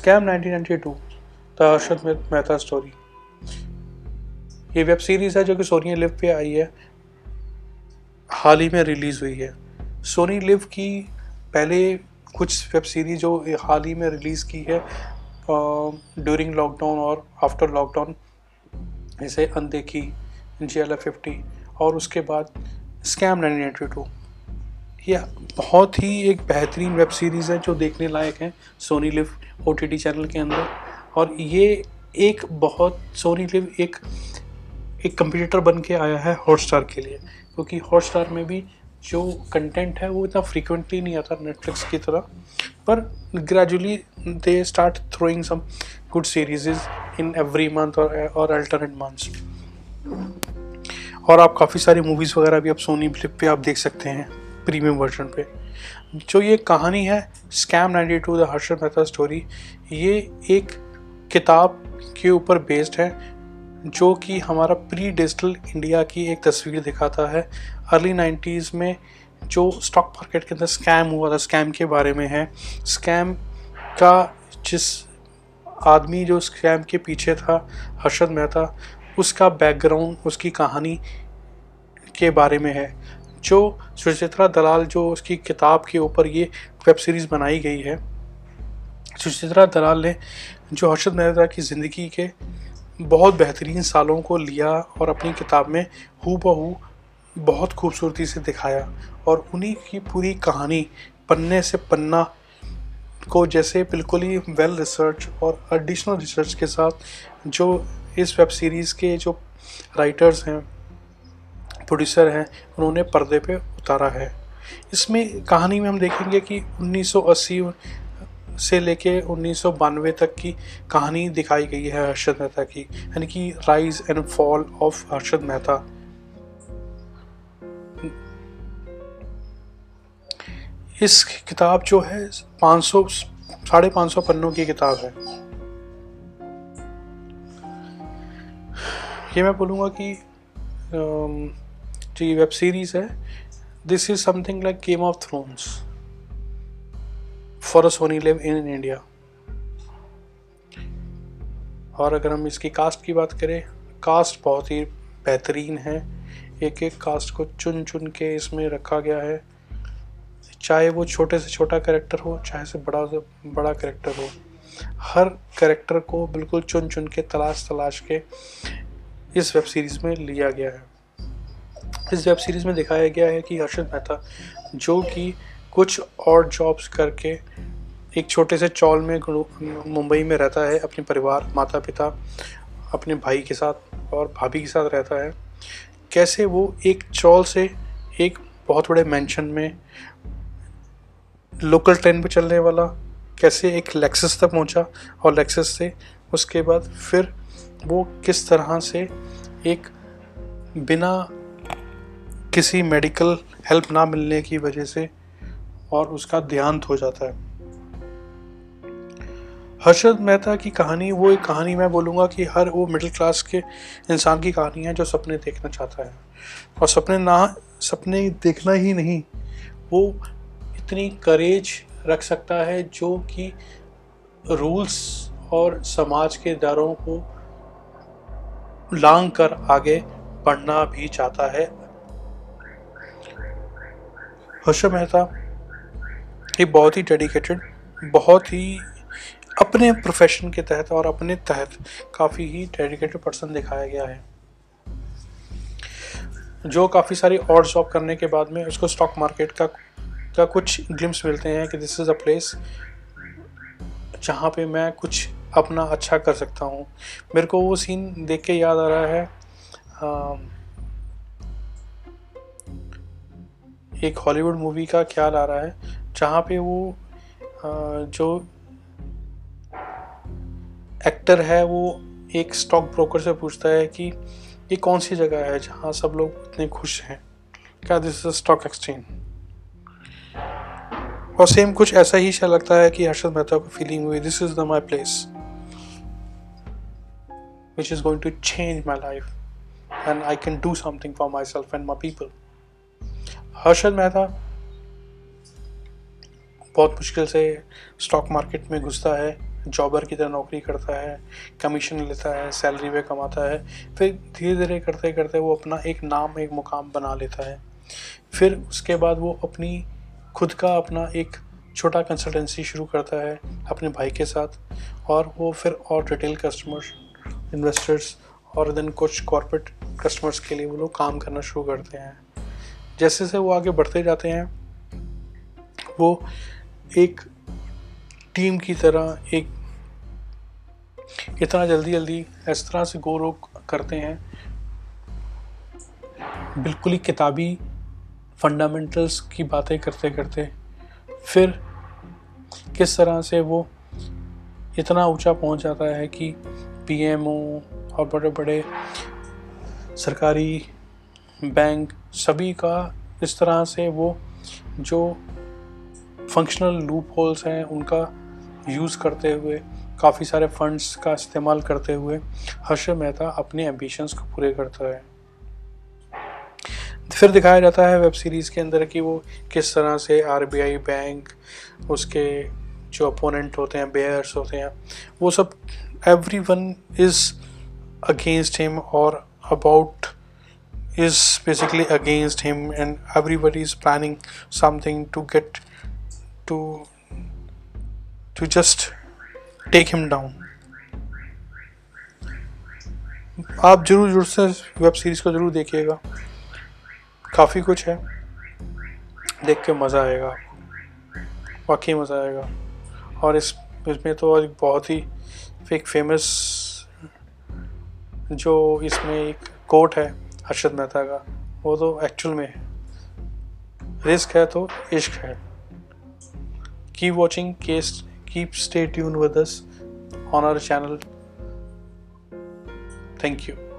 Scam 1992 the Harshad Mehta story ये web series है जो कि सोनी लिव पे आई है। हाल ही में रिलीज़ हुई है। सोनी लिव की पहले कुछ वेब सीरीज़ जो हाल ही में रिलीज़ की है ड्यूरिंग लॉकडाउन और आफ्टर लॉकडाउन जैसे अनदेखी जी एल फिफ्टी और उसके बाद स्कैम नाइनटीन टू यह बहुत ही एक बेहतरीन वेब सीरीज़ है जो देखने लायक है सोनी लिव ओटीटी चैनल के अंदर। और ये एक बहुत, सोनी लिव एक एक कंप्यूटर बन के आया है हॉटस्टार के लिए। क्योंकि हॉटस्टार में भी जो कंटेंट है वो इतना फ्रीक्वेंटली नहीं आता नेटफ्लिक्स की तरह। पर gradually they start throwing some good series in every month और और अल्टरनेट मंथ्स और आप काफ़ी सारी मूवीज़ वगैरह भी आप सोनी फ्लिप पे आप देख सकते हैं। प्रीमियम वर्जन पे। जो ये कहानी है scam 92 the Harshad Mehta story ये एक किताब के ऊपर बेस्ड है, जो कि हमारा प्री डिजिटल इंडिया की एक तस्वीर दिखाता है। अर्ली नाइन्टीज़ में जो स्टॉक मार्केट के अंदर स्कैम हुआ था स्कैम के बारे में है। स्कैम का जिस आदमी जो स्कैम के पीछे था हर्षद मेहता उसका बैकग्राउंड उसकी कहानी के बारे में है। जो सुचित्रा दलाल जो उसकी किताब के ऊपर ये वेब सीरीज़ बनाई गई है सुचित्रा दलाल ने जो हर्षद मेहता की ज़िंदगी के बहुत बेहतरीन सालों को लिया और अपनी किताब में हु बहू बहुत खूबसूरती से दिखाया और उन्हीं की पूरी कहानी पन्ने से पन्ना को जैसे बिल्कुल ही वेल रिसर्च और एडिशनल रिसर्च के साथ जो इस वेब सीरीज़ के जो राइटर्स हैं प्रोड्यूसर हैं, उन्होंने पर्दे पे उतारा है। इसमें कहानी में हम देखेंगे कि 1980 से लेके उन्नीस सौ बानवे तक की कहानी दिखाई गई है हर्षद मेहता की, यानी कि rise and fall of Harshad Mehta. इस किताब जो है 500 साढ़े पाँच सौ पन्नों की किताब है। ये मैं बोलूँगा कि जो ये वेब सीरीज़ है। This is something like Game of Thrones for a Sony LIV in India और अगर हम इसकी कास्ट की बात करें कास्ट बहुत ही बेहतरीन है। एक एक कास्ट को चुन चुन के इसमें रखा गया है। चाहे वो छोटे से छोटा करेक्टर हो, चाहे से बड़ा से बड़ा करेक्टर हो, हर करेक्टर को बिल्कुल चुन चुन के तलाश तलाश के इस वेब सीरीज़ में लिया गया है। इस वेब सीरीज़ में दिखाया गया है कि हर्षद मेहता जो कि कुछ और जॉब्स करके एक छोटे से चौल में मुंबई में रहता है, अपने परिवार माता पिता अपने भाई के साथ और भाभी के साथ रहता है। कैसे वो एक चौल से एक बहुत बड़े मेंशन में लोकल ट्रेन पे चलने वाला, कैसे एक लेक्सस तक पहुँचा और लेक्सस से उसके बाद फिर वो किस तरह से एक बिना किसी मेडिकल हेल्प ना मिलने की वजह से और उसका देहांत हो जाता है। हर्षद मेहता की कहानी, वो एक कहानी मैं बोलूँगा कि हर वो मिडिल क्लास के इंसान की कहानी है जो सपने देखना चाहता है। और सपने ना, सपने देखना ही नहीं, वो इतनी करेज रख सकता है जो कि रूल्स और समाज के दरों को लांग कर आगे बढ़ना भी चाहता है हर्ष मेहता ये बहुत ही डेडिकेटेड बहुत ही अपने प्रोफेशन के तहत और अपने तहत काफ़ी ही डेडिकेटेड पर्सन दिखाया गया है। जो काफ़ी सारी और जॉब करने के बाद में उसको स्टॉक मार्केट का का कुछ ग्लिम्स मिलते हैं कि दिस इज़ अ प्लेस जहाँ पे मैं कुछ अपना अच्छा कर सकता हूँ। मेरे को वो सीन देख के याद आ रहा है आ, एक हॉलीवुड मूवी का ख्याल आ रहा है, जहाँ पे वो जो एक्टर है, वो एक स्टॉक ब्रोकर से पूछता है कि ये कौन सी जगह है जहाँ सब लोग इतने खुश हैं? क्या दिस इज़ स्टॉक एक्सचेंज और सेम कुछ ऐसा ही शायद लगता है कि हर्षद मेहता को फीलिंग हुई this is the my place which is going to change my life and I can do something for myself and my people Harshad Mehta. बहुत मुश्किल से स्टॉक मार्केट में घुसता है जॉबर की तरह नौकरी करता है कमीशन लेता है सैलरी पे कमाता है, फिर धीरे धीरे करते करते वो अपना एक नाम, एक मुकाम बना लेता है। फिर उसके बाद वो अपनी, खुद का अपना एक छोटा कंसल्टेंसी शुरू करता है, अपने भाई के साथ, और वो फिर और रिटेल कस्टमर्स इन्वेस्टर्स और देन कुछ कॉरपोरेट कस्टमर्स के लिए वो लोग काम करना शुरू करते हैं। जैसे जैसे वो आगे बढ़ते जाते हैं, वो एक टीम की तरह, एक इतना जल्दी जल्दी इस तरह से गो करते हैं। बिल्कुल ही किताबी फंडामेंटल्स की बातें करते करते, फिर किस तरह से वो इतना ऊँचा पहुँच जाता है कि पीएमओ और बड़े बड़े सरकारी बैंक, सभी का इस तरह से वो जो फंक्शनल लूप होल्स हैं, उनका यूज़ करते हुए, काफ़ी सारे फंड्स का इस्तेमाल करते हुए हर्षद मेहता अपने एम्बिशंस को पूरे करता है। फिर दिखाया जाता है वेब सीरीज़ के अंदर कि वो किस तरह से आरबीआई बैंक उसके जो अपोनेंट होते हैं बेयर्स होते हैं, वो सब every one is against him और about is basically against him and everybody is planning something to get to to just take him down आप ज़रूर ज़रूर से वेब सीरीज़ को ज़रूर देखिएगा काफ़ी कुछ है देख के मज़ा आएगा वाकई मज़ा आएगा और इस इसमें तो एक बहुत ही एक फ़ेमस जो इसमें एक कोट है हर्षद मेहता का। वो तो एक्चुअल में है रिस्क है तो इश्क है। Keep watching case keep stay tune with us on our channel. Thank you.